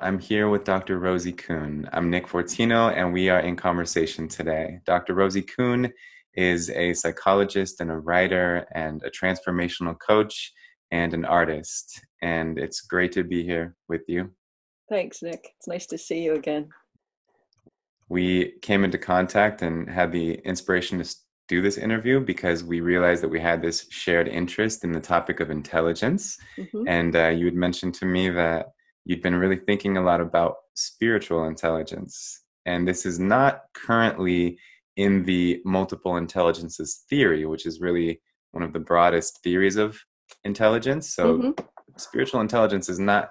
I'm here with Dr. Rosie Kuhn. I'm Nick Fortino, and we are in conversation today. Dr. Rosie Kuhn is a psychologist and a writer and a transformational coach and an artist. And it's great to be here with you. Thanks, Nick. It's nice to see you again. We came into contact and had the inspiration to do this interview because we realized that we had this shared interest in the topic of intelligence. Mm-hmm. And uh, you had mentioned to me that you'd been really thinking a lot about spiritual intelligence. And this is not currently in the multiple intelligences theory, which is really one of the broadest theories of intelligence. So, mm-hmm. spiritual intelligence is not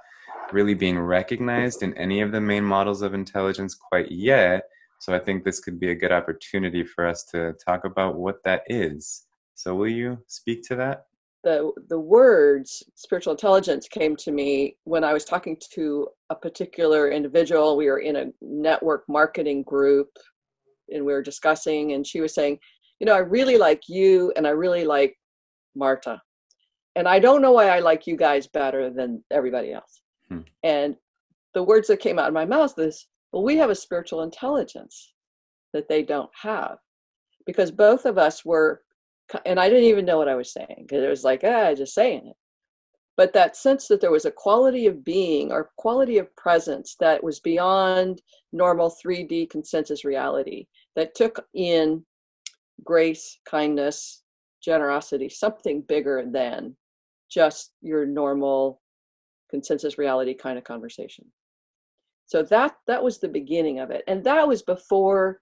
really being recognized in any of the main models of intelligence quite yet. So, I think this could be a good opportunity for us to talk about what that is. So, will you speak to that? The the words spiritual intelligence came to me when I was talking to a particular individual. We were in a network marketing group and we were discussing and she was saying, you know, I really like you and I really like Marta. And I don't know why I like you guys better than everybody else. Hmm. And the words that came out of my mouth is, well, we have a spiritual intelligence that they don't have. Because both of us were and I didn't even know what I was saying because it was like, ah, just saying it. But that sense that there was a quality of being or quality of presence that was beyond normal 3D consensus reality that took in grace, kindness, generosity, something bigger than just your normal consensus reality kind of conversation. So that that was the beginning of it. And that was before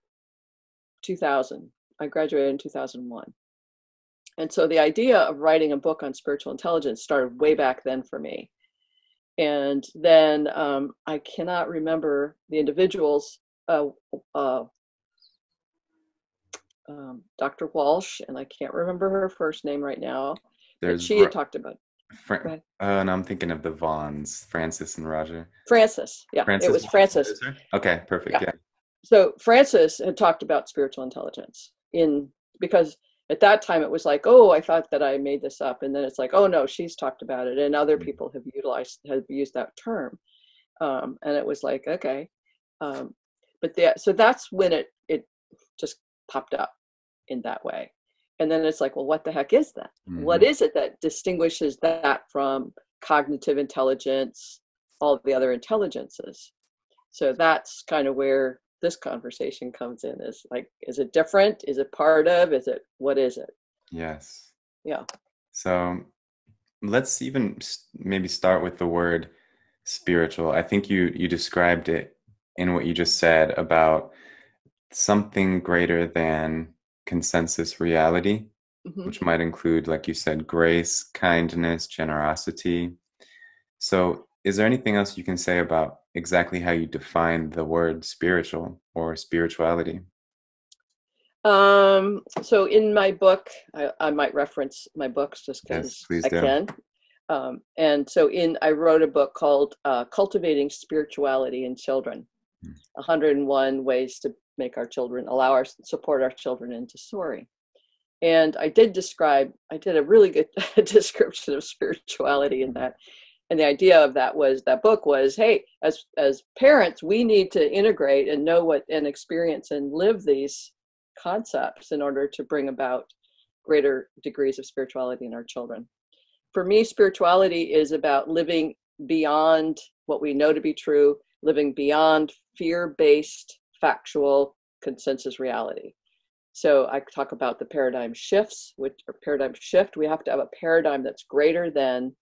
2000. I graduated in 2001. And so the idea of writing a book on spiritual intelligence started way back then for me. And then um, I cannot remember the individuals, uh, uh, um, Dr. Walsh, and I can't remember her first name right now. There's she had talked about. Fra- uh, and I'm thinking of the Vaughans, Frances and Roger. Frances, yeah, Frances it was Frances. Okay, perfect. Yeah. yeah. So Frances had talked about spiritual intelligence in because at that time it was like oh i thought that i made this up. And then it's like oh no she's talked about it. And other mm. people have utilized have used that term. Um, and it was like okay. Um, but the, so that's when it it just popped up in that way. And then it's like well what the heck is that? Mm-hmm. what is it that distinguishes that from cognitive intelligence all of the other intelligences? So that's kind of where this conversation comes in is like is it different? Is it part of? Is it what is it? Yes. Yeah. So let's even maybe start with the word spiritual. I think you you described it in what you just said about something greater than consensus reality mm-hmm. which might include like you said grace kindness generosity. So is there anything else you can say about exactly how you define the word spiritual or spirituality. Um, so in my book, I, I might reference my books just because yes, I do. can. Um, and so in I wrote a book called uh, Cultivating Spirituality in Children, hmm. 101 ways to make our children allow our support our children into soaring. And I did describe, I did a really good description of spirituality in that and the idea of that was that book was hey as as parents we need to integrate and know what and experience and live these concepts in order to bring about greater degrees of spirituality in our children. For me spirituality is about living beyond what we know to be true living beyond fear-based factual consensus reality. So i talk about the paradigm shifts which or paradigm shift. We have to have a paradigm that's greater than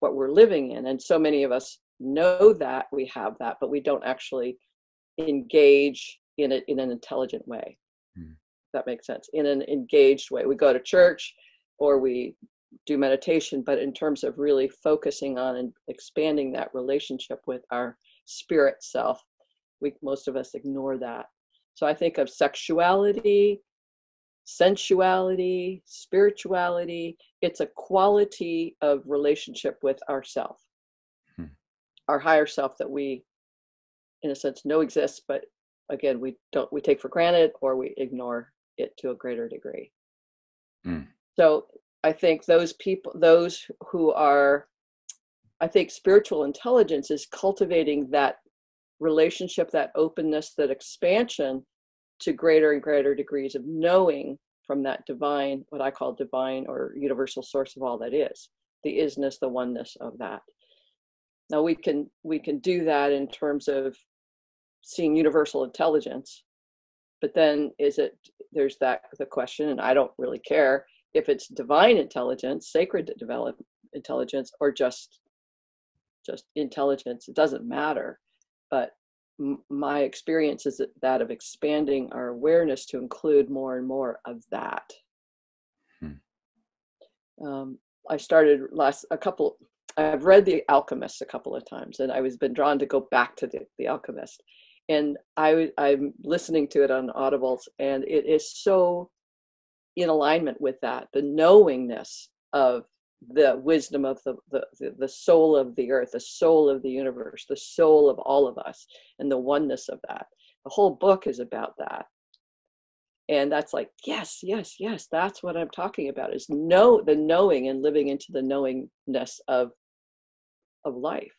what we're living in and so many of us know that we have that but we don't actually engage in it in an intelligent way. Mm. that makes sense. In an engaged way. We go to church or we do meditation but in terms of really focusing on and expanding that relationship with our spirit self we most of us ignore that. So i think of sexuality sensuality, spirituality. It's a quality of relationship with ourself, hmm. our higher self that we, in a sense, know exists, but again, we don't we take for granted or we ignore it to a greater degree. Hmm. So I think those people, those who are, I think spiritual intelligence is cultivating that relationship, that openness, that expansion to greater and greater degrees of knowing from that divine, what I call divine or universal source of all that is, the isness, the oneness of that. Now we can we can do that in terms of seeing universal intelligence, but then is it there's that the question, and I don't really care if it's divine intelligence, sacred develop intelligence, or just just intelligence. It doesn't matter, but my experience is that of expanding our awareness to include more and more of that. Hmm. Um, I started last a couple. I've read The Alchemist a couple of times, and I was been drawn to go back to the, the Alchemist, and I I'm listening to it on Audibles, and it is so in alignment with that the knowingness of the wisdom of the, the, the soul of the earth, the soul of the universe, the soul of all of us, and the oneness of that. The whole book is about that. And that's like, yes, yes, yes, that's what I'm talking about is know the knowing and living into the knowingness of of life.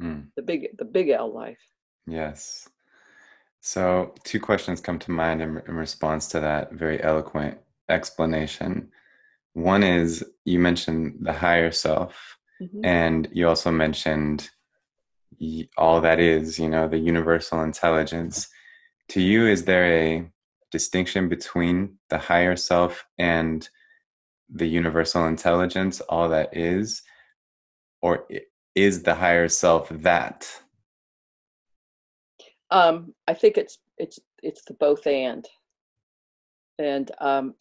Mm. The big the big L life. Yes. So two questions come to mind in, in response to that very eloquent explanation. One is you mentioned the higher self, mm-hmm. and you also mentioned all that is, you know, the universal intelligence. To you, is there a distinction between the higher self and the universal intelligence, all that is? Or is the higher self that? Um, I think it's it's it's the both and, and um,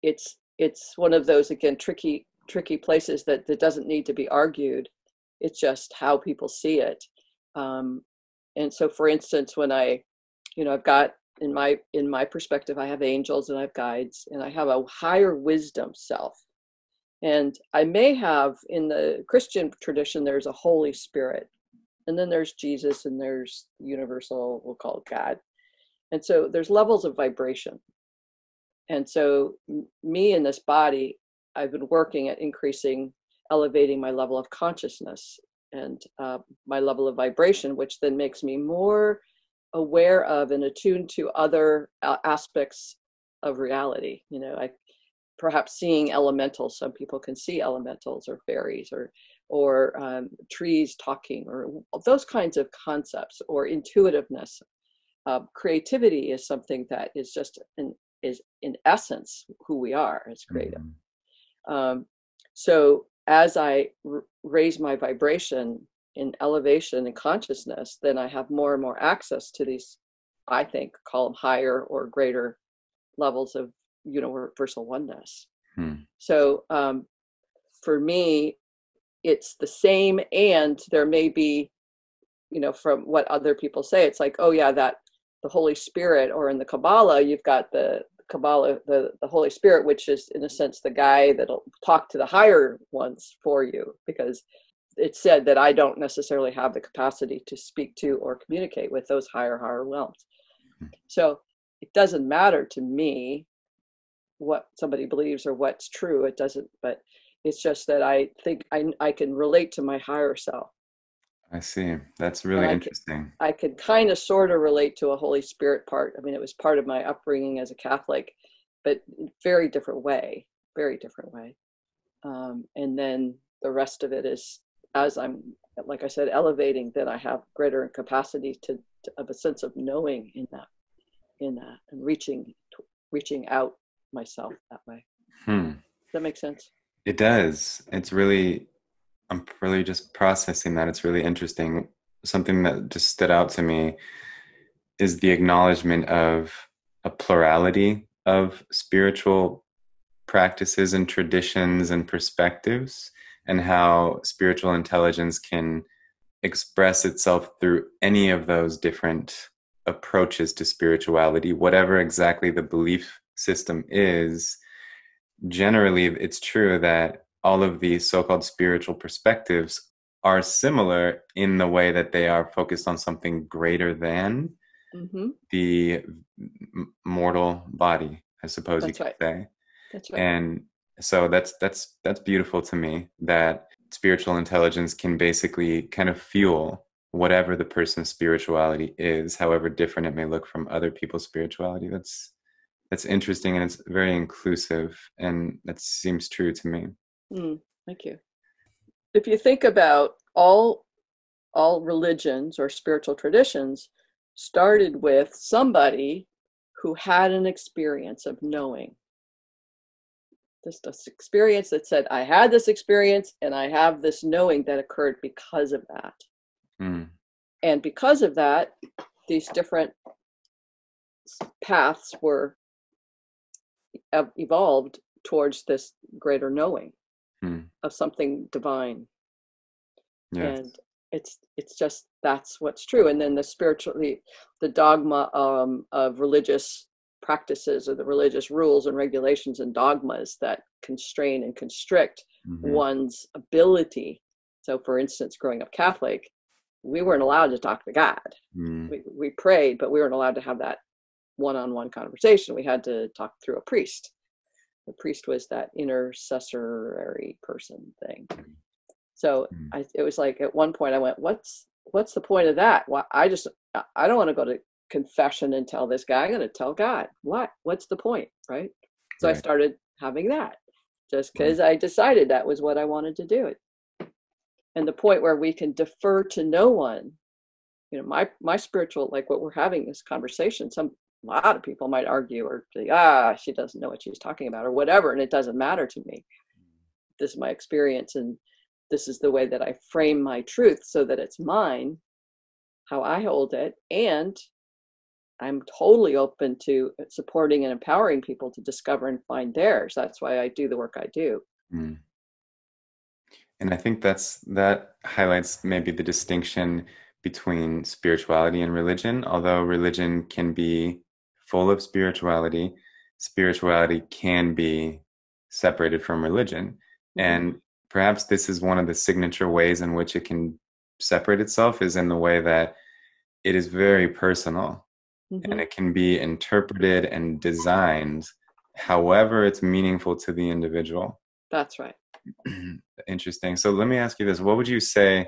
it's it's one of those again tricky tricky places that that doesn't need to be argued. It's just how people see it. Um, and so for instance when i you know i've got in my in my perspective i have angels and i have guides and i have a higher wisdom self. And i may have in the christian tradition there's a holy spirit and then there's jesus and there's universal we'll call it god. And so there's levels of vibration and so me in this body i've been working at increasing elevating my level of consciousness and uh, my level of vibration which then makes me more aware of and attuned to other uh, aspects of reality you know i perhaps seeing elementals some people can see elementals or fairies or or um, trees talking or those kinds of concepts or intuitiveness. Uh, creativity is something that is just an is in essence who we are as creative. Mm-hmm. Um, so as I r- raise my vibration in elevation and consciousness, then I have more and more access to these, I think, call them higher or greater levels of universal oneness. Hmm. So um, for me, it's the same, and there may be, you know, from what other people say, it's like, oh yeah, that the Holy Spirit, or in the Kabbalah, you've got the Kabbalah, the, the Holy Spirit, which is in a sense the guy that'll talk to the higher ones for you, because it's said that I don't necessarily have the capacity to speak to or communicate with those higher, higher realms. Hmm. So it doesn't matter to me what somebody believes or what's true. It doesn't, but it's just that I think I, I can relate to my higher self. I see. That's really I interesting. Could, I could kind of sort of relate to a Holy Spirit part. I mean, it was part of my upbringing as a Catholic, but very different way, very different way. Um, and then the rest of it is as I'm, like I said, elevating, then I have greater capacity to, to of a sense of knowing in that, in that, and reaching, reaching out myself that way. Hmm. Does that make sense? It does. It's really I'm really just processing that. It's really interesting. Something that just stood out to me is the acknowledgement of a plurality of spiritual practices and traditions and perspectives, and how spiritual intelligence can express itself through any of those different approaches to spirituality, whatever exactly the belief system is. Generally, it's true that all of these so-called spiritual perspectives are similar in the way that they are focused on something greater than mm-hmm. the mortal body i suppose that's you could right. say that's right and so that's that's that's beautiful to me that spiritual intelligence can basically kind of fuel whatever the person's spirituality is, however different it may look from other people's spirituality. That's that's interesting and it's very inclusive, and that seems true to me. Mm, thank you. If you think about all all religions or spiritual traditions started with somebody who had an experience of knowing this, this experience that said i had this experience and i have this knowing that occurred because of that mm. and because of that these different paths were evolved towards this greater knowing mm. of something divine yes. and it's it's just that's what's true and then the spiritually the, dogma um, of religious practices or the religious rules and regulations and dogmas that constrain and constrict mm-hmm. one's ability. So, for instance, growing up Catholic, we weren't allowed to talk to God. Mm. We, we prayed, but we weren't allowed to have that one on one conversation. We had to talk through a priest. The priest was that intercessory person thing. So mm. I, it was like at one point I went, "What's what's the point of that? Well, I just I don't want to go to confession and tell this guy. I'm going to tell God. What? What's the point? Right. So right. I started having that just because mm. I decided that was what I wanted to do. It. And the point where we can defer to no one, you know, my my spiritual, like what we're having this conversation, some a lot of people might argue or say, ah, she doesn't know what she's talking about or whatever, and it doesn't matter to me. This is my experience, and this is the way that I frame my truth so that it's mine, how I hold it, and I'm totally open to supporting and empowering people to discover and find theirs. That's why I do the work I do. Mm. And I think that's that highlights maybe the distinction between spirituality and religion. Although religion can be full of spirituality, spirituality can be separated from religion. Mm-hmm. And perhaps this is one of the signature ways in which it can separate itself is in the way that it is very personal mm-hmm. and it can be interpreted and designed however it's meaningful to the individual. That's right. Interesting. So let me ask you this what would you say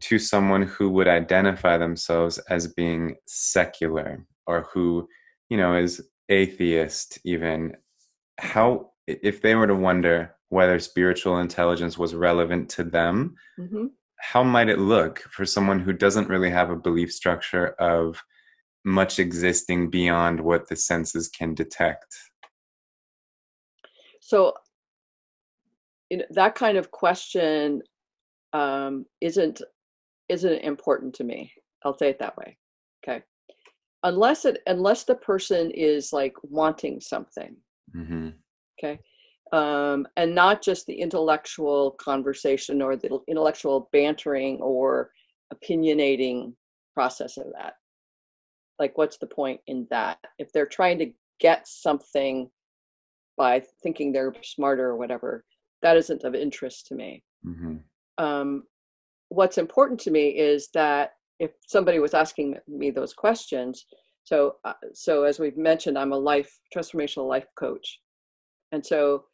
to someone who would identify themselves as being secular or who, you know, is atheist even? How, if they were to wonder whether spiritual intelligence was relevant to them, mm-hmm. how might it look for someone who doesn't really have a belief structure of much existing beyond what the senses can detect? So, you know, that kind of question um, isn't isn't important to me. I'll say it that way. Okay, unless it unless the person is like wanting something. Mm-hmm. Okay. Um, and not just the intellectual conversation or the intellectual bantering or opinionating process of that like what's the point in that if they're trying to get something by thinking they're smarter or whatever that isn't of interest to me mm-hmm. um, what's important to me is that if somebody was asking me those questions so uh, so as we've mentioned i'm a life transformational life coach and so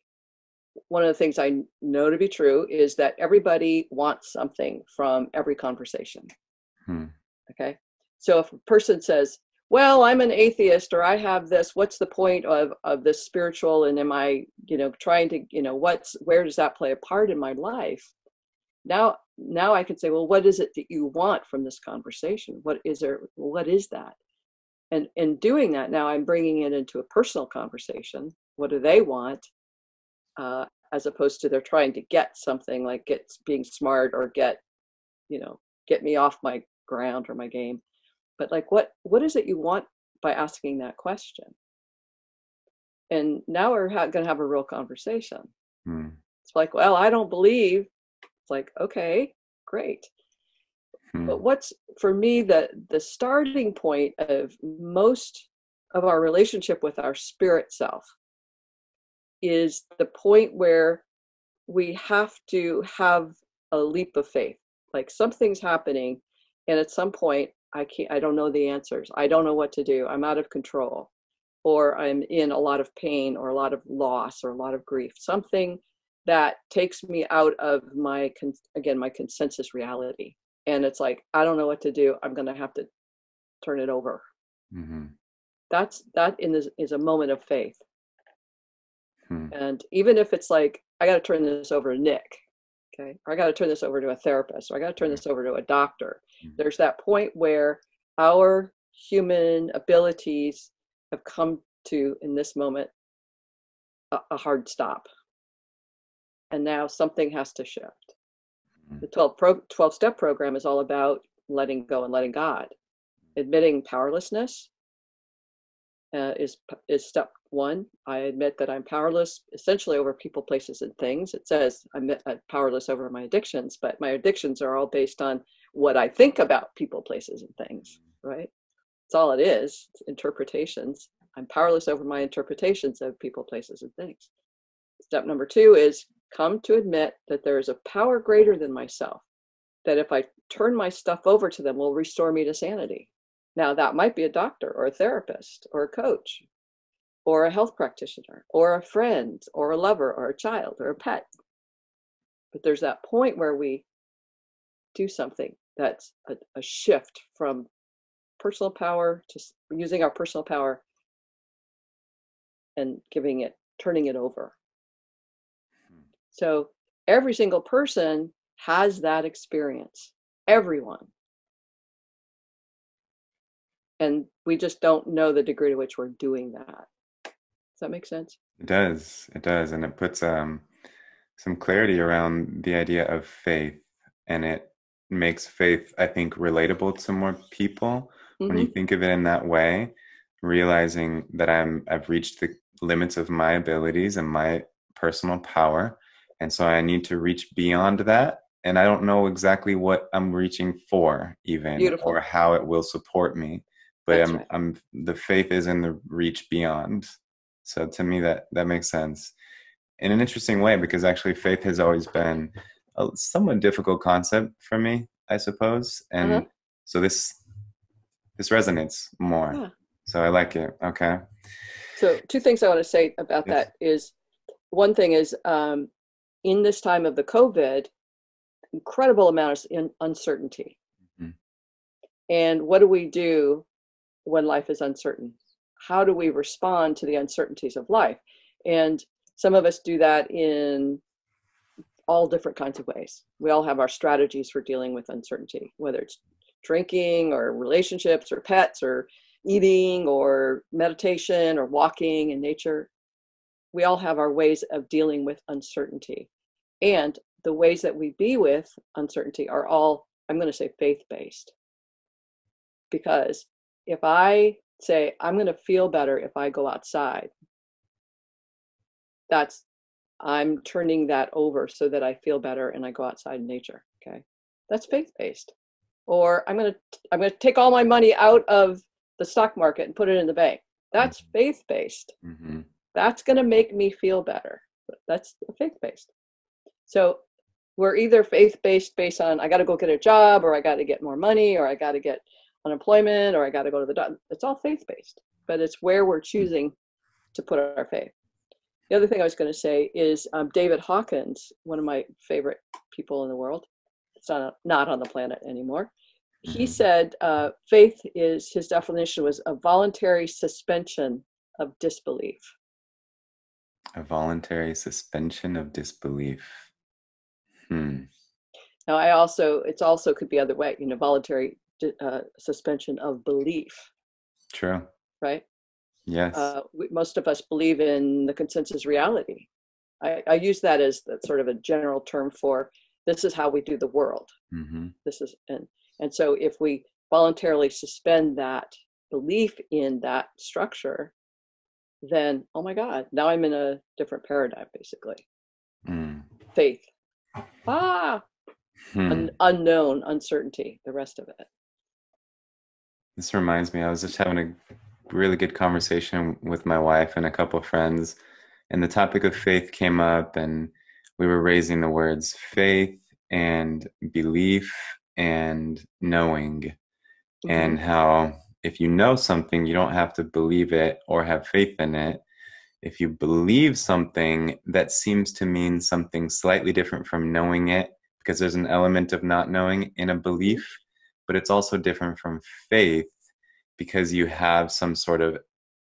one of the things i know to be true is that everybody wants something from every conversation hmm. okay so if a person says, well, I'm an atheist or I have this, what's the point of, of this spiritual and am I, you know, trying to, you know, what's, where does that play a part in my life? Now, now I can say, well, what is it that you want from this conversation? What is there, what is that? And in doing that, now I'm bringing it into a personal conversation. What do they want? Uh, as opposed to they're trying to get something like get being smart or get, you know, get me off my ground or my game but like what what is it you want by asking that question and now we're ha- going to have a real conversation hmm. it's like well i don't believe like okay great hmm. but what's for me the the starting point of most of our relationship with our spirit self is the point where we have to have a leap of faith like something's happening and at some point I can't, I don't know the answers. I don't know what to do. I'm out of control, or I'm in a lot of pain, or a lot of loss, or a lot of grief. Something that takes me out of my, again, my consensus reality. and it's like i don't know what to do i'm going to have to turn it over mm-hmm. that's that in this is a moment of faith hmm. and even if it's like i got to turn this over to nick okay or i got to turn this over to a therapist or i got to turn this over to a doctor mm-hmm. there's that point where our human abilities have come to in this moment a, a hard stop and now something has to shift. Mm. The 12 pro 12 step program is all about letting go and letting god. Admitting powerlessness uh, is is step one. I admit that i'm powerless essentially over people places and things. It says i'm uh, powerless over my addictions but my addictions are all based on what i think about people places and things mm. right? It's all it is. It's interpretations. I'm powerless over my interpretations of people places and things. Step number two is come to admit that there is a power greater than myself, that if I turn my stuff over to them will restore me to sanity. Now, that might be a doctor or a therapist or a coach or a health practitioner or a friend or a lover or a child or a pet. But there's that point where we do something that's a, a shift from personal power to using our personal power and giving it, turning it over so every single person has that experience, everyone. And we just don't know the degree to which we're doing that. Does that make sense? It does. It does. And it puts um, some clarity around the idea of faith. And it makes faith, I think, relatable to more people. Mm-hmm. When you mm-hmm. think of it in that way, realizing that I'm I've reached the limits of my abilities and my personal power and so i need to reach beyond that and i don't know exactly what i'm reaching for even Beautiful. or how it will support me but That's i'm right. i'm the faith is in the reach beyond so to me that that makes sense in an interesting way because actually faith has always been a somewhat difficult concept for me i suppose and uh-huh. so this this resonates more yeah. so i like it okay so two things i want to say about yes. that is one thing is um, in this time of the COVID, incredible amount of uncertainty. Mm-hmm. And what do we do when life is uncertain? How do we respond to the uncertainties of life? And some of us do that in all different kinds of ways. We all have our strategies for dealing with uncertainty, whether it's drinking or relationships or pets or eating or meditation or walking in nature we all have our ways of dealing with uncertainty. And the ways that we be with uncertainty are all, I'm going to say, faith based. Because if I say, I'm going to feel better if I go outside, that's, I'm turning that over so that I feel better and I go outside in nature. Okay. That's faith based. Or I'm going to, I'm going to take all my money out of the stock market and put it in the bank. That's mm-hmm. faith based. Mm-hmm that's going to make me feel better. That's faith based. So we're either faith based based on I got to go get a job or I got to get more money or I got to get unemployment or I got to go to the doctor. It's all faith based, but it's where we're choosing to put our faith. The other thing I was going to say is um, David Hawkins, one of my favorite people in the world. It's not, not on the planet anymore. He mm-hmm. said uh, faith is, his definition was a voluntary suspension of disbelief. A voluntary suspension of disbelief. Hmm. Now, I also, it's also could be other way, you know, voluntary uh, suspension of belief. True. Right? Yes. Uh, we, most of us believe in the consensus reality. I, I use that as that sort of a general term for this is how we do the world. Mm-hmm. This is, and, and so if we voluntarily suspend that belief in that structure, then oh my god now i'm in a different paradigm basically mm. faith ah hmm. Un- unknown uncertainty the rest of it this reminds me i was just having a really good conversation with my wife and a couple of friends and the topic of faith came up and we were raising the words faith and belief and knowing mm-hmm. and how if you know something, you don't have to believe it or have faith in it. If you believe something, that seems to mean something slightly different from knowing it because there's an element of not knowing in a belief, but it's also different from faith because you have some sort of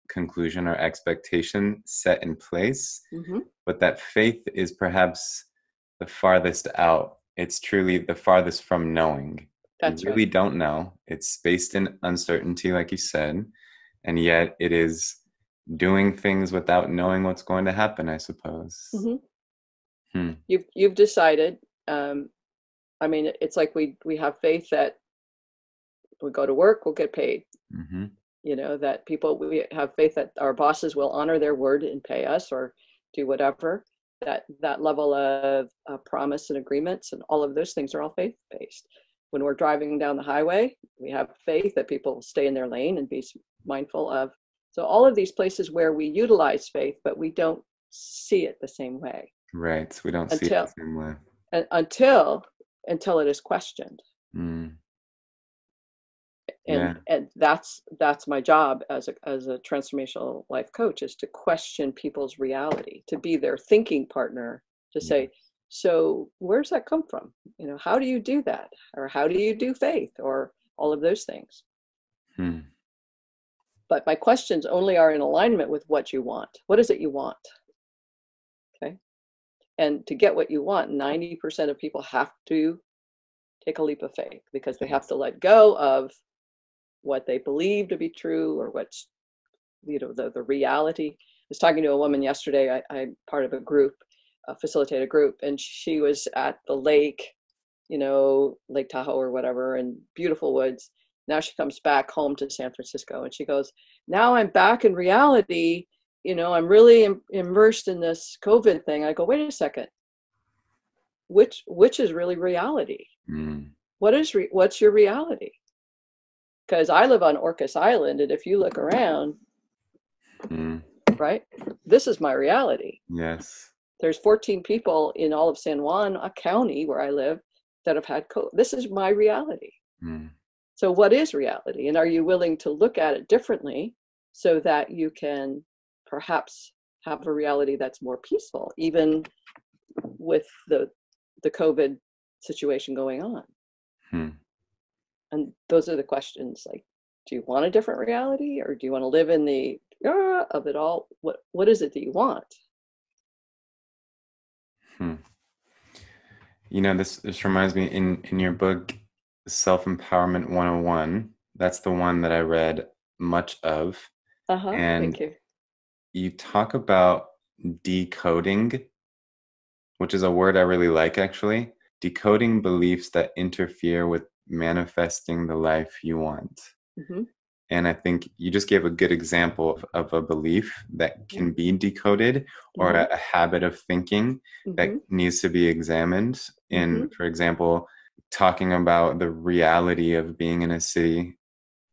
conclusion or expectation set in place. Mm-hmm. But that faith is perhaps the farthest out. It's truly the farthest from knowing. That's you really right. don't know. It's based in uncertainty, like you said, and yet it is doing things without knowing what's going to happen. I suppose. Mm-hmm. Hmm. You've you've decided. Um, I mean, it's like we we have faith that we go to work, we'll get paid. Mm-hmm. You know that people we have faith that our bosses will honor their word and pay us or do whatever. That that level of uh, promise and agreements and all of those things are all faith based when we're driving down the highway, we have faith that people stay in their lane and be mindful of. So all of these places where we utilize faith, but we don't see it the same way. Right. We don't until, see it the same way. Until until it is questioned. Mm. And yeah. and that's that's my job as a as a transformational life coach is to question people's reality, to be their thinking partner, to say, so where's that come from? You know how do you do that? Or how do you do faith? Or all of those things. Hmm. but my questions only are in alignment with what you want. What is it you want? Okay. And to get what you want 90% of people have to take a leap of faith because they have to let go of what they believe to be true or what's you know the, the reality. I was talking to a woman yesterday. I, i'm part of a group uh, facilitate a group and she was at the lake you know lake tahoe or whatever and beautiful woods. Now she comes back home to san francisco and she goes now i'm back in reality you know i'm really Im- immersed in this covid thing. I go wait a second. Which which is really reality? Mm. what is re- what's your reality? Because i live on orcas island and if you look around mm. right this is my reality. Yes there's 14 people in all of San Juan a County where I live that have had COVID. This is my reality. Mm. So, what is reality? And are you willing to look at it differently so that you can perhaps have a reality that's more peaceful, even with the the COVID situation going on? Hmm. And those are the questions. Like, do you want a different reality, or do you want to live in the uh, of it all? What What is it that you want? Hmm. You know, this this reminds me in in your book, Self Empowerment 101. That's the one that I read much of. Uh-huh. And Thank you. You talk about decoding, which is a word I really like actually. Decoding beliefs that interfere with manifesting the life you want. Mm-hmm. And I think you just gave a good example of, of a belief that can be decoded or mm-hmm. a, a, habit of thinking mm-hmm. that needs to be examined. In, mm-hmm. for example, talking about the reality of being in a city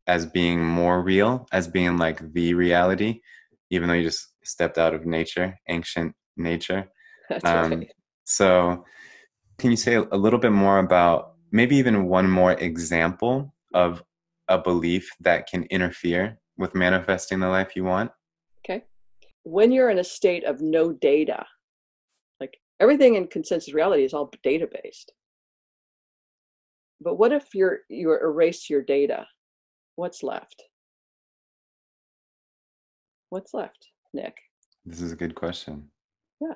as being more real, as being like the reality, even though you just stepped out of nature, ancient nature. That's um, right. So, can you say a little bit more about maybe even one more example of a belief that can interfere with manifesting the life you want? Okay. When you're in a state of no data, like everything in consensus reality is all data based. But what if you're you erase your data? What's left? What's left, Nick? This is a good question. Yeah.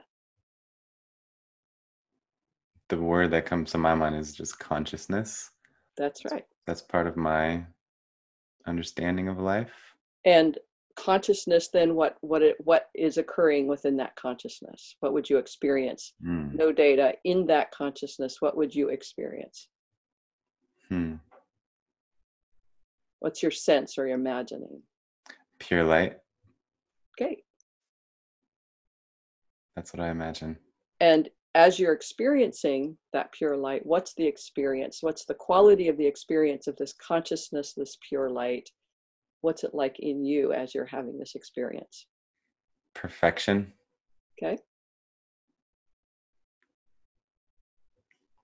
The word that comes to my mind is just consciousness. That's right. That's part of my understanding of life. And consciousness then what what it what is occurring within that consciousness? What would you experience? Mm. no data in that consciousness what would you experience? Hmm. what's your sense or your imagining? Pure light. Okay that's what i imagine. And as you're experiencing that pure light, what's the experience? What's the quality of the experience of this consciousness, this pure light? What's it like in you as you're having this experience? Perfection. Okay.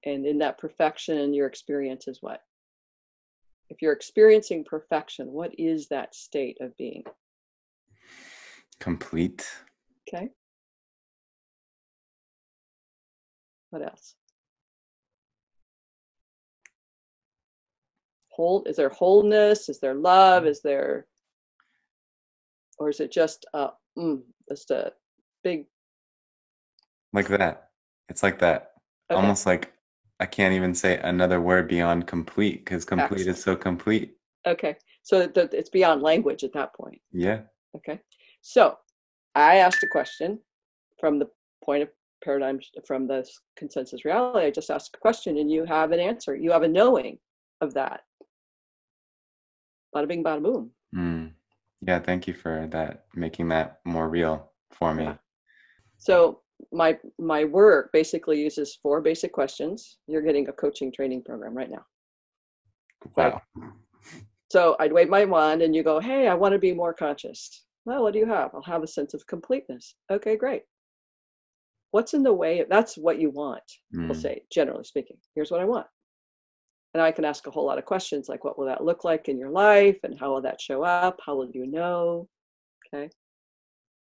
And in that perfection, your experience is what? If you're experiencing perfection, what is that state of being? Complete. Okay. What else? Whole, is there wholeness? Is there love? Is there, or is it just uh, mm, just a big like that? It's like that, okay. almost like I can't even say another word beyond complete because complete Excellent. is so complete. Okay, so it's beyond language at that point. Yeah. Okay, so I asked a question from the point of paradigm from the consensus reality i just ask a question and you have an answer. You have a knowing of that. Bada bing bada boom. Mm. yeah thank you for that making that more real for me. Yeah. so my my work basically uses four basic questions. You're getting a coaching training program right now. Wow. Right? so i'd wave my wand and you go hey i want to be more conscious. Well what do you have? I'll have a sense of completeness. Okay great what's in the way of that's what you want mm. we'll say generally speaking. Here's what i want. And i can ask a whole lot of questions like what will that look like in your life and how will that show up? How will you know? Okay.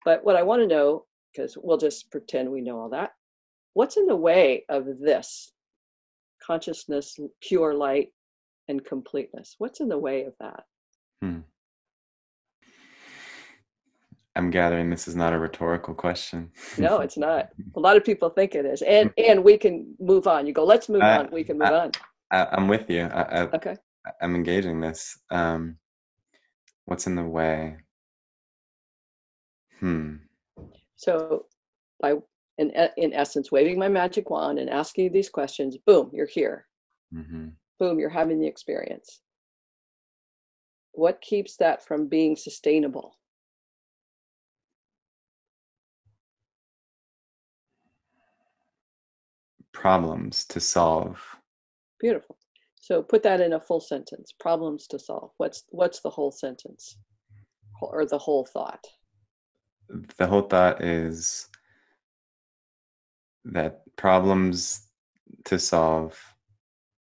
But what i want to know because we'll just pretend we know all that what's in the way of this consciousness pure light and completeness? What's in the way of that? Hmm. I'm gathering this is not a rhetorical question. no, it's not. A lot of people think it is, and and we can move on. You go, let's move I, on. We can move I, on. I, am with you. I, okay. I'm engaging this. Um, what's in the way? Hmm. So, by in in essence, waving my magic wand and asking you these questions, boom, you're here. Mm-hmm. Boom, you're having the experience. What keeps that from being sustainable? Problems to solve. Beautiful. So put that in a full sentence. Problems to solve. What's what's the whole sentence? Or the whole thought? The whole thought is that problems to solve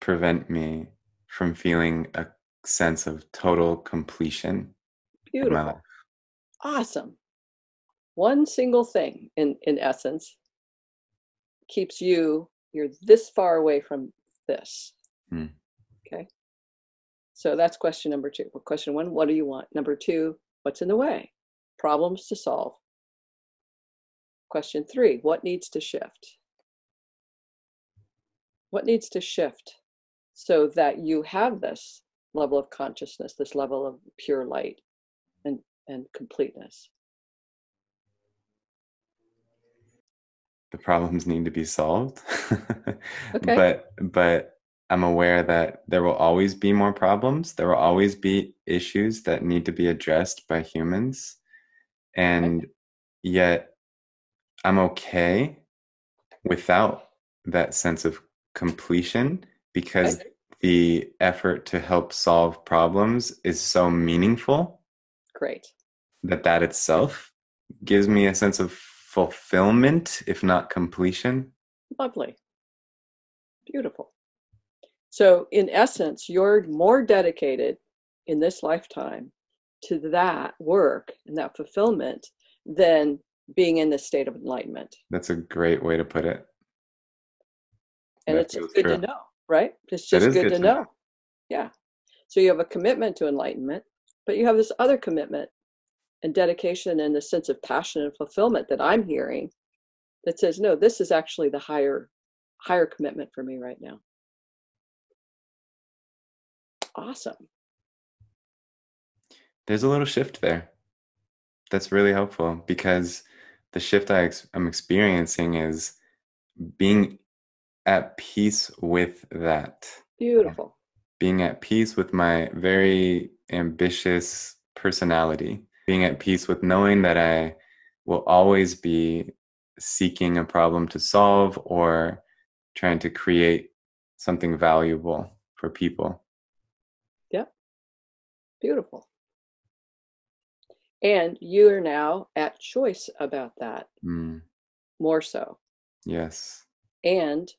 prevent me from feeling a sense of total completion Beautiful. Awesome. One single thing in in essence keeps you you're this far away from this. Hmm. okay? So that's question number two. Well, question one what do you want? Number two what's in the way? Problems to solve. Question three what needs to shift? What needs to shift so that you have this level of consciousness this level of pure light and and completeness the problems need to be solved. okay. But but I'm aware that there will always be more problems. There will always be issues that need to be addressed by humans. And okay. yet I'm okay without that sense of completion because okay. the effort to help solve problems is so meaningful. Great. That that itself gives me a sense of fulfillment, if not completion. Lovely. Beautiful. So, in essence, you're more dedicated in this lifetime to that work and that fulfillment than being in this state of enlightenment. That's a great way to put it. And that it's good true. to know, right? It's just good, good, to, to know. know. Yeah. So you have a commitment to enlightenment, but you have this other commitment and dedication and the sense of passion and fulfillment that I'm hearing that says, no, this is actually the higher, higher commitment for me right now. Awesome. There's a little shift there. That's really helpful because the shift I ex- I'm experiencing is being at peace with that. Um, Beautiful. Being at peace with my very ambitious personality being at peace with knowing that I will always be seeking a problem to solve or trying to create something valuable for people. Yeah. Beautiful. And you are now at choice about that. Mm. More so. Yes. And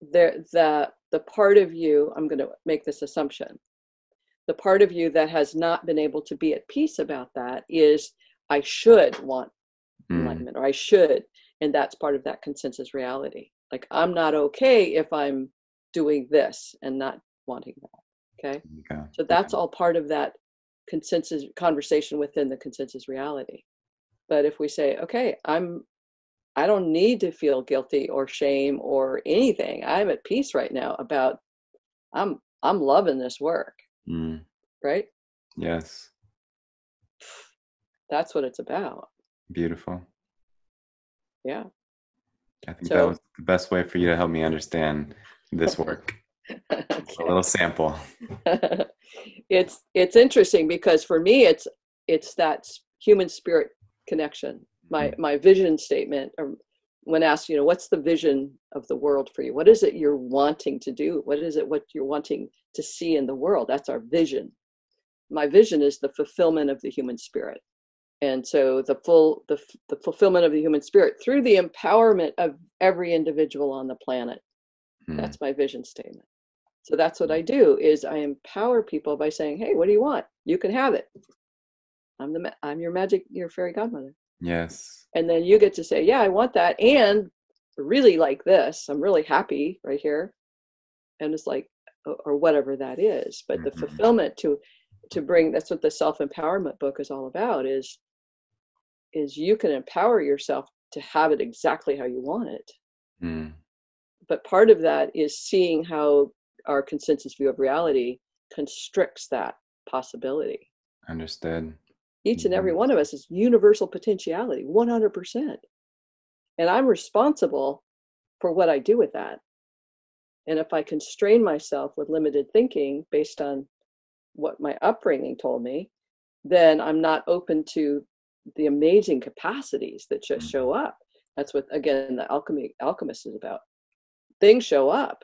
the the the part of you, I'm going to make this assumption the part of you that has not been able to be at peace about that is I should want mm. enlightenment or I should. And that's part of that consensus reality. Like I'm not okay if I'm doing this and not wanting that. Okay. okay. So that's all part of that consensus conversation within the consensus reality. But if we say, okay, I'm I don't need to feel guilty or shame or anything. I'm at peace right now about I'm I'm loving this work. Mm. Right? Yes. That's what it's about. Beautiful. Yeah. I think so, that was the best way for you to help me understand this work. okay. A little sample. it's it's interesting because for me it's it's that human spirit connection. My mm-hmm. my vision statement or when asked, you know, what's the vision of the world for you? What is it you're wanting to do? What is it what you're wanting to see in the world? That's our vision. My vision is the fulfillment of the human spirit. And so the full the, the fulfillment of the human spirit through the empowerment of every individual on the planet. Hmm. That's my vision statement. So that's what I do is I empower people by saying, "Hey, what do you want? You can have it. I'm the I'm your magic your fairy godmother." Yes. And then you get to say, "Yeah, I want that and really like this. I'm really happy right here." And it's like or whatever that is, but mm-hmm. the fulfillment to to bring that's what the self-empowerment book is all about is is you can empower yourself to have it exactly how you want it. Mm. But part of that is seeing how our consensus view of reality constricts that possibility. Understood. Each and every mm-hmm. one of us is universal potentiality, 100%. And I'm responsible for what I do with that. And if I constrain myself with limited thinking based on what my upbringing told me, then I'm not open to the amazing capacities that just mm-hmm. show up. That's what again the alchemy alchemist is about. Things show up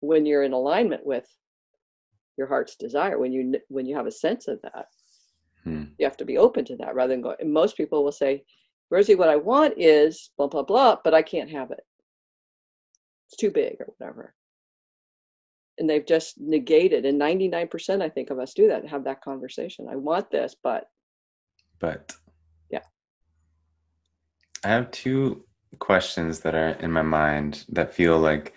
when you're in alignment with your heart's desire. When you when you have a sense of that, hmm. you have to be open to that rather than going. Most people will say, "Rosie, what I want is blah blah blah, but I can't have it. It's too big or whatever." And they've just negated. And 99%, I think, of us do that. Have that conversation. I want this, but but yeah. I have two questions that are in my mind that feel like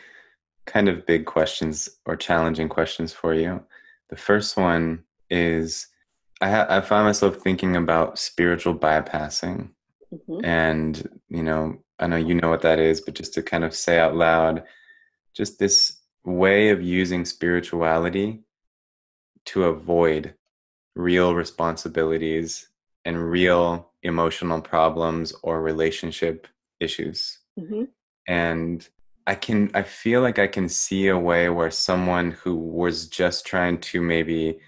kind of big questions or challenging questions for you. The first one is I, ha- I find myself thinking about spiritual bypassing. Mm-hmm. And, you know, I know you know what that is, but just to kind of say out loud, just this way of using spirituality to avoid real responsibilities and real emotional problems or relationship issues. Mm-hmm. And I can, I feel like I can see a way where someone who was just trying to maybe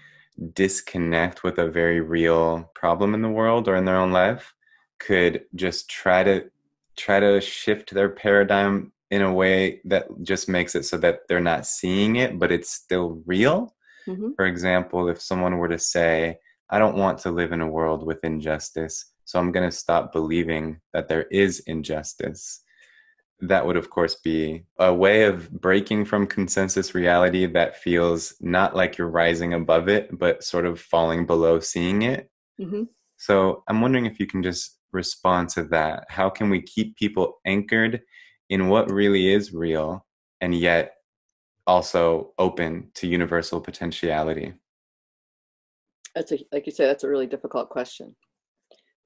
disconnect with a very real problem in the world or in their own life could just try to try to shift their paradigm in a way that just makes it so that they're not seeing it but it's still real mm-hmm. for example if someone were to say I don't want to live in a world with injustice. So I'm going to stop believing that there is injustice. That would, of course, be a way of breaking from consensus reality that feels not like you're rising above it, but sort of falling below seeing it. Mm-hmm. So I'm wondering if you can just respond to that. How can we keep people anchored in what really is real and yet also open to universal potentiality? That's a, like you say, that's a really difficult question.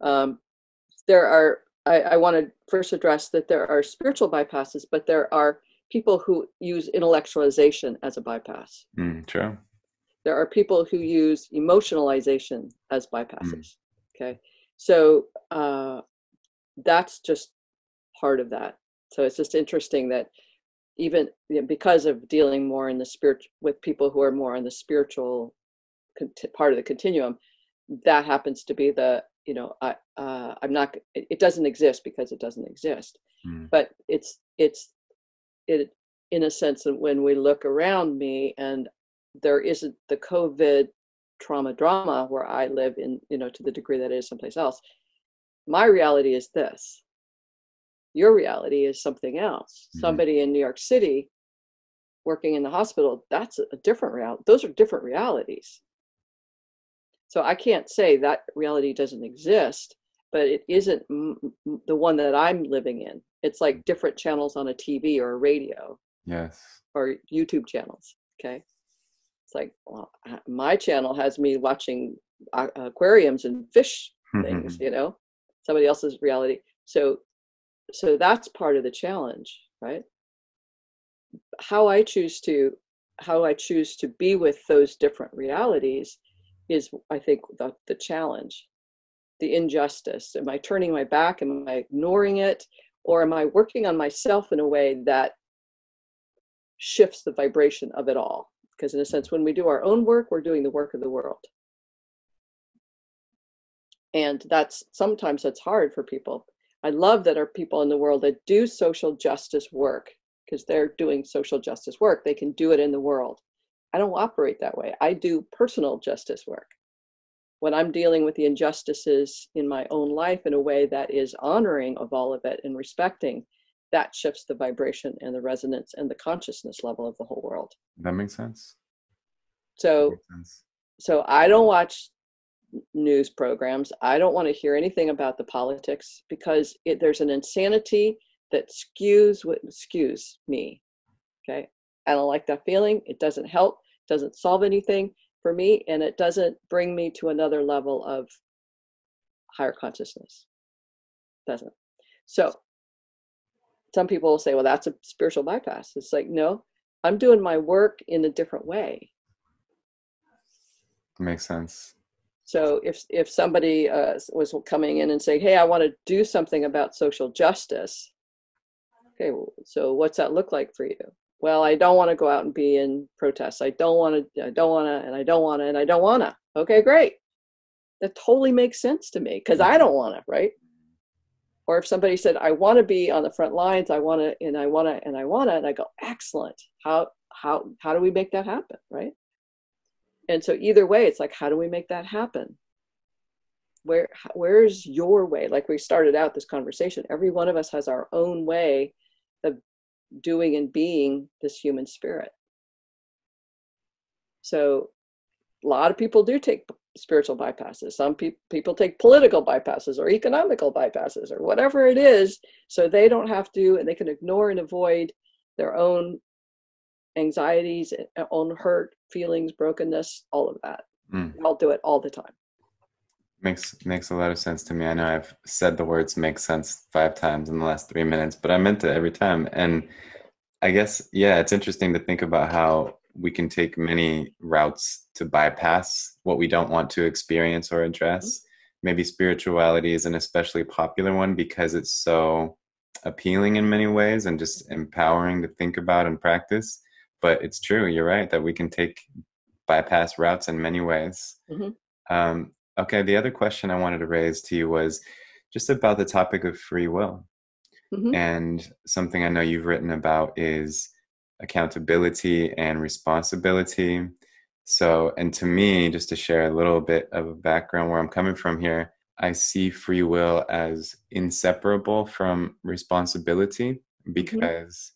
Um, there are, I, I want to first address that there are spiritual bypasses, but there are people who use intellectualization as a bypass. Mm, true. There are people who use emotionalization as bypasses. Mm. Okay. So uh, that's just part of that. So it's just interesting that even you know, because of dealing more in the spirit with people who are more on the spiritual part of the continuum that happens to be the you know i uh, i'm not it doesn't exist because it doesn't exist mm. but it's it's it in a sense that when we look around me and there isn't the covid trauma drama where i live in you know to the degree that it is someplace else my reality is this your reality is something else mm-hmm. somebody in new york city working in the hospital that's a different reality those are different realities so I can't say that reality doesn't exist, but it isn't the one that I'm living in. It's like different channels on a TV or a radio. Yes. Or YouTube channels. Okay. It's like well, my channel has me watching uh, aquariums and fish things mm-hmm. you know? Somebody else's reality. So so that's part of the challenge right? How i choose to how i choose to be with those different realities is i think the, the challenge the injustice. Am i turning my back? Am i ignoring it? Or am i working on myself in a way that shifts the vibration of it all because in a sense when we do our own work we're doing the work of the world. And that's sometimes that's hard for people. I love that there are people in the world that do social justice work because they're doing social justice work they can do it in the world. I don't operate that way. I do personal justice work. When i'm dealing with the injustices in my own life in a way that is honoring of all of it and respecting that shifts the vibration and the resonance and the consciousness level of the whole world that makes sense so makes sense. so i don't watch news programs. I don't want to hear anything about the politics because it, there's an insanity that skews what skews me. Okay, I don't like that feeling. It doesn't help. It doesn't solve anything for me, and it doesn't bring me to another level of higher consciousness. Doesn't. So some people will say, "Well, that's a spiritual bypass." It's like, no, I'm doing my work in a different way. Makes sense. So if if somebody uh, was coming in and saying, "Hey, I want to do something about social justice," okay, so what's that look like for you? Well, I don't want to go out and be in protests. I don't want to. I don't want to, and I don't want to, and I don't want to. Okay, great. That totally makes sense to me because I don't want to, right? Or if somebody said, "I want to be on the front lines. I want to, and I want to, and I want to," and I go, "Excellent. How how how do we make that happen?" Right? and so either way it's like how do we make that happen where where's your way like we started out this conversation every one of us has our own way of doing and being this human spirit so a lot of people do take spiritual bypasses some pe- people take political bypasses or economical bypasses or whatever it is so they don't have to and they can ignore and avoid their own anxieties, eh, own hurt, feelings, brokenness, all of that. Mm. I'll do it all the time. Makes makes a lot of sense to me. I know I've said the words make sense five times in the last three minutes, but I meant it every time. And I guess, yeah, it's interesting to think about how we can take many routes to bypass what we don't want to experience or address. Mm-hmm. Maybe spirituality is an especially popular one because it's so appealing in many ways and just empowering to think about and practice but it's true. You're right that we can take bypass routes in many ways. Mm-hmm. Um, okay, the other question I wanted to raise to you was just about the topic of free will. Mm-hmm. And something I know you've written about is accountability and responsibility. So, and to me, just to share a little bit of a background where I'm coming from here, I see free will as inseparable from responsibility mm-hmm. because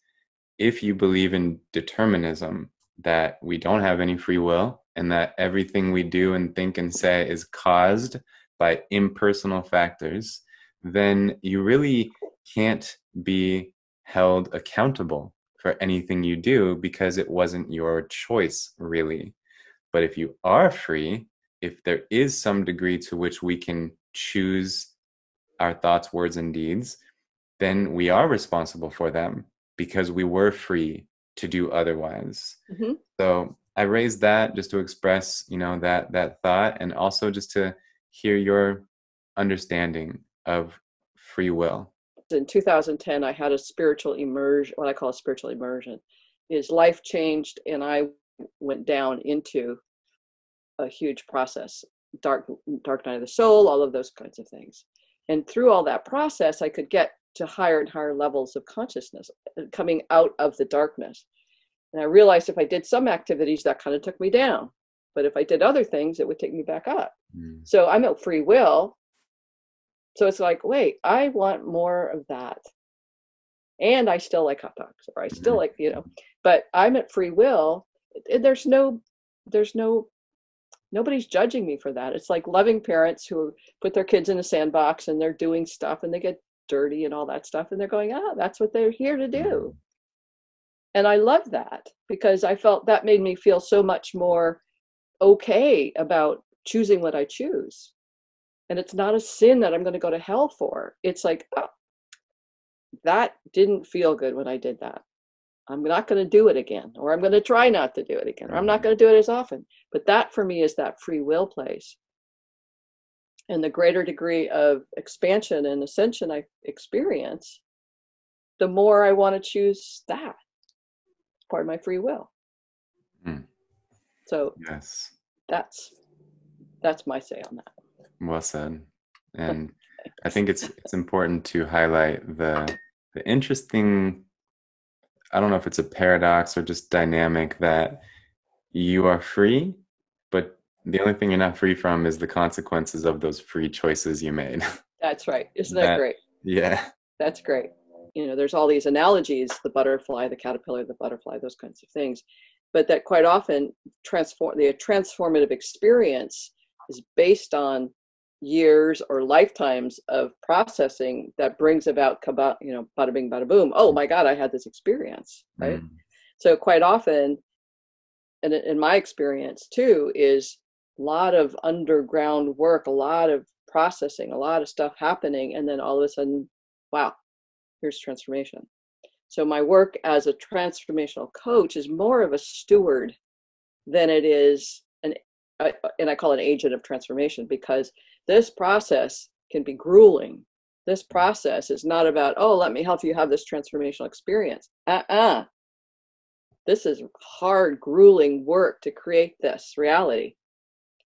if you believe in determinism, that we don't have any free will and that everything we do and think and say is caused by impersonal factors, then you really can't be held accountable for anything you do because it wasn't your choice, really. But if you are free, if there is some degree to which we can choose our thoughts, words, and deeds, then we are responsible for them because we were free to do otherwise. Mm-hmm. So I raised that just to express, you know, that that thought and also just to hear your understanding of free will. In 2010, I had a spiritual immersion, what I call a spiritual immersion. Is life changed and I went down into a huge process, dark dark night of the soul, all of those kinds of things. And through all that process, I could get to higher and higher levels of consciousness uh, coming out of the darkness. And I realized if I did some activities, that kind of took me down. But if I did other things, it would take me back up. Mm. So I'm at free will. So it's like, wait, I want more of that. And I still like hot dogs, or I still mm-hmm. like, you know, but I'm at free will. There's no, there's no, nobody's judging me for that. It's like loving parents who put their kids in a sandbox and they're doing stuff and they get dirty and all that stuff and they're going ah that's what they're here to do And I love that because I felt that made me feel so much more okay about choosing what I choose. And it's not a sin that I'm going to go to hell for. It's like, oh, that didn't feel good when I did that. I'm not going to do it again, or I'm going to try not to do it again, or I'm not mm-hmm. going to do it as often. But that for me is that free will place. And the greater degree of expansion and ascension I experience, the more I want to choose that. It's part of my free will. Mm. So yes, that's that's my say on that. Well said. And I think it's it's important to highlight the the interesting I don't know if it's a paradox or just dynamic that you are free, but the only thing you're not free from is the consequences of those free choices you made. That's right. Isn't that, that great? Yeah. That's great. You know, there's all these analogies the butterfly, the caterpillar, the butterfly, those kinds of things. But that quite often transform the transformative experience is based on years or lifetimes of processing that brings about kabat, you know bada bing bada boom. Oh my god i had this experience right? Mm. so quite often and in my experience too is a lot of underground work a lot of processing a lot of stuff happening and then all of a sudden wow here's transformation. So my work as a transformational coach is more of a steward than it is an and i call it an agent of transformation because this process can be grueling. This process is not about, oh, let me help you have this transformational experience. Uh uh-uh. uh This is hard, grueling work to create this reality.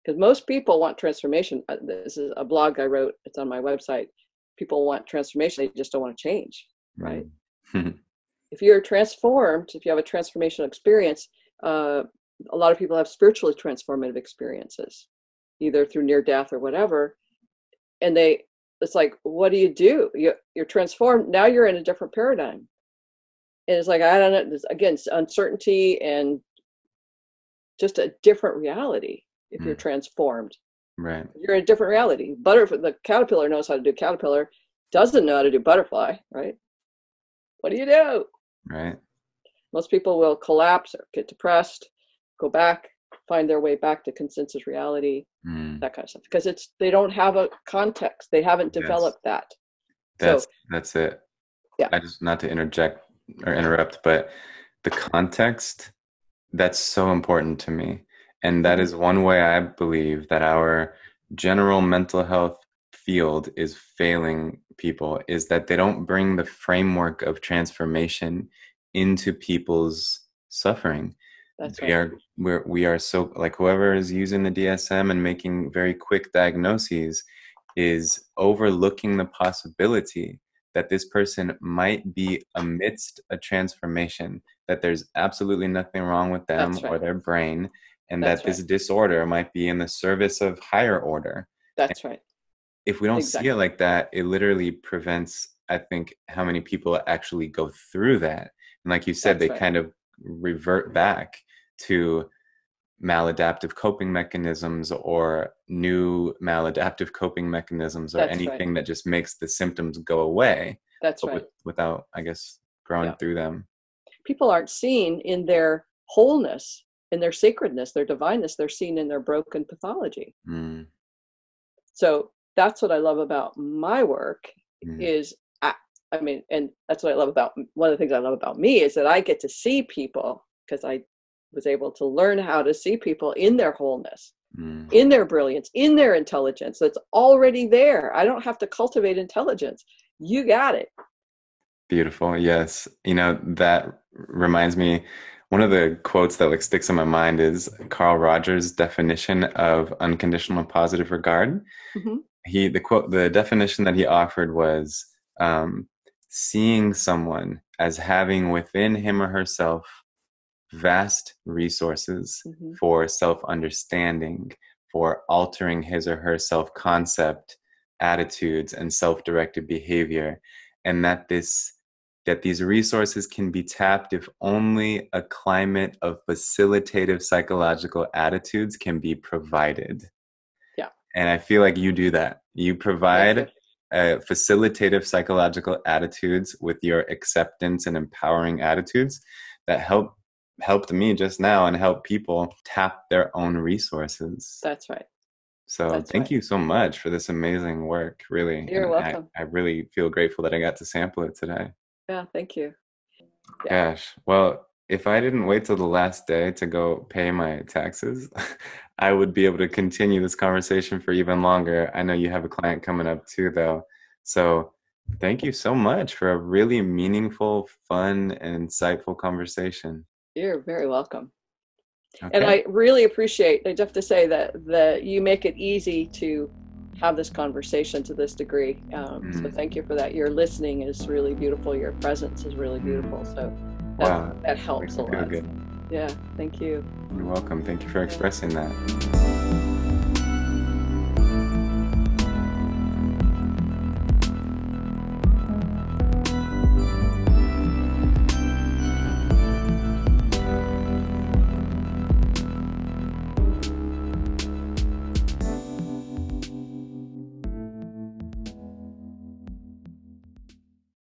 Because most people want transformation. Uh, this is a blog I wrote, it's on my website. People want transformation, they just don't want to change, right? if you're transformed, if you have a transformational experience, uh, a lot of people have spiritually transformative experiences either through near death or whatever and they it's like what do you do? You, you're transformed. Now you're in a different paradigm. And it's like i don't know again uncertainty and just a different reality if mm. you're transformed. Right. You're in a different reality. Butter the caterpillar knows how to do caterpillar doesn't know how to do butterfly right? What do you do? Right. Most people will collapse or get depressed go back find their way back to consensus reality, mm. that kind of stuff. Because it's they don't have a context. They haven't developed yes. that. That's so, that's it. Yeah. I just not to interject or interrupt, but the context that's so important to me. And that is one way I believe that our general mental health field is failing people is that they don't bring the framework of transformation into people's suffering. That's we right. are we're, we are so like whoever is using the DSM and making very quick diagnoses is overlooking the possibility that this person might be amidst a transformation that there's absolutely nothing wrong with them right. or their brain and That's that this right. disorder might be in the service of higher order That's and right. If we don't exactly. see it like that, it literally prevents, I think, how many people actually go through that. And like you said, That's they kind of revert back to maladaptive coping mechanisms or new maladaptive coping mechanisms or That's anything right. that just makes the symptoms go away. That's right. With, without, I guess, growing yeah. through them. People aren't seen in their wholeness, in their sacredness, their divineness. They're seen in their broken pathology. Mm. So that's what I love about my work mm. is I, I mean, and that's what I love about one of the things I love about me is that I get to see people because I was able to learn how to see people in their wholeness, mm. in their brilliance, in their intelligence that's already there. I don't have to cultivate intelligence. You got it. Beautiful. Yes. You know, that reminds me one of the quotes that like sticks in my mind is Carl Rogers' definition of unconditional positive regard. Mm-hmm. He the quote the definition that he offered was um, seeing someone as having within him or herself vast resources mm-hmm. for self understanding, for altering his or her self concept, attitudes, and self directed behavior. And that this that these resources can be tapped if only a climate of facilitative psychological attitudes can be provided. Yeah. And I feel like you do that. You provide uh, facilitative psychological attitudes with your acceptance and empowering attitudes that help helped me just now and help people tap their own resources. That's right. So That's thank right. you so much for this amazing work. Really, you're and welcome. I, I, really feel grateful that I got to sample it today. Yeah, thank you. Yeah. Gosh, well, if I didn't wait till the last day to go pay my taxes, I would be able to continue this conversation for even longer. I know you have a client coming up too, though. So thank you so much for a really meaningful, fun, and insightful conversation. You're very welcome. Okay. And I really appreciate, I just have to say that, that you make it easy to have this conversation to this degree. Um, mm. So thank you for that. Your listening is really beautiful. Your presence is really beautiful. So that, wow. that helps a lot. Good. Yeah, thank you. You're welcome. Thank you for expressing that.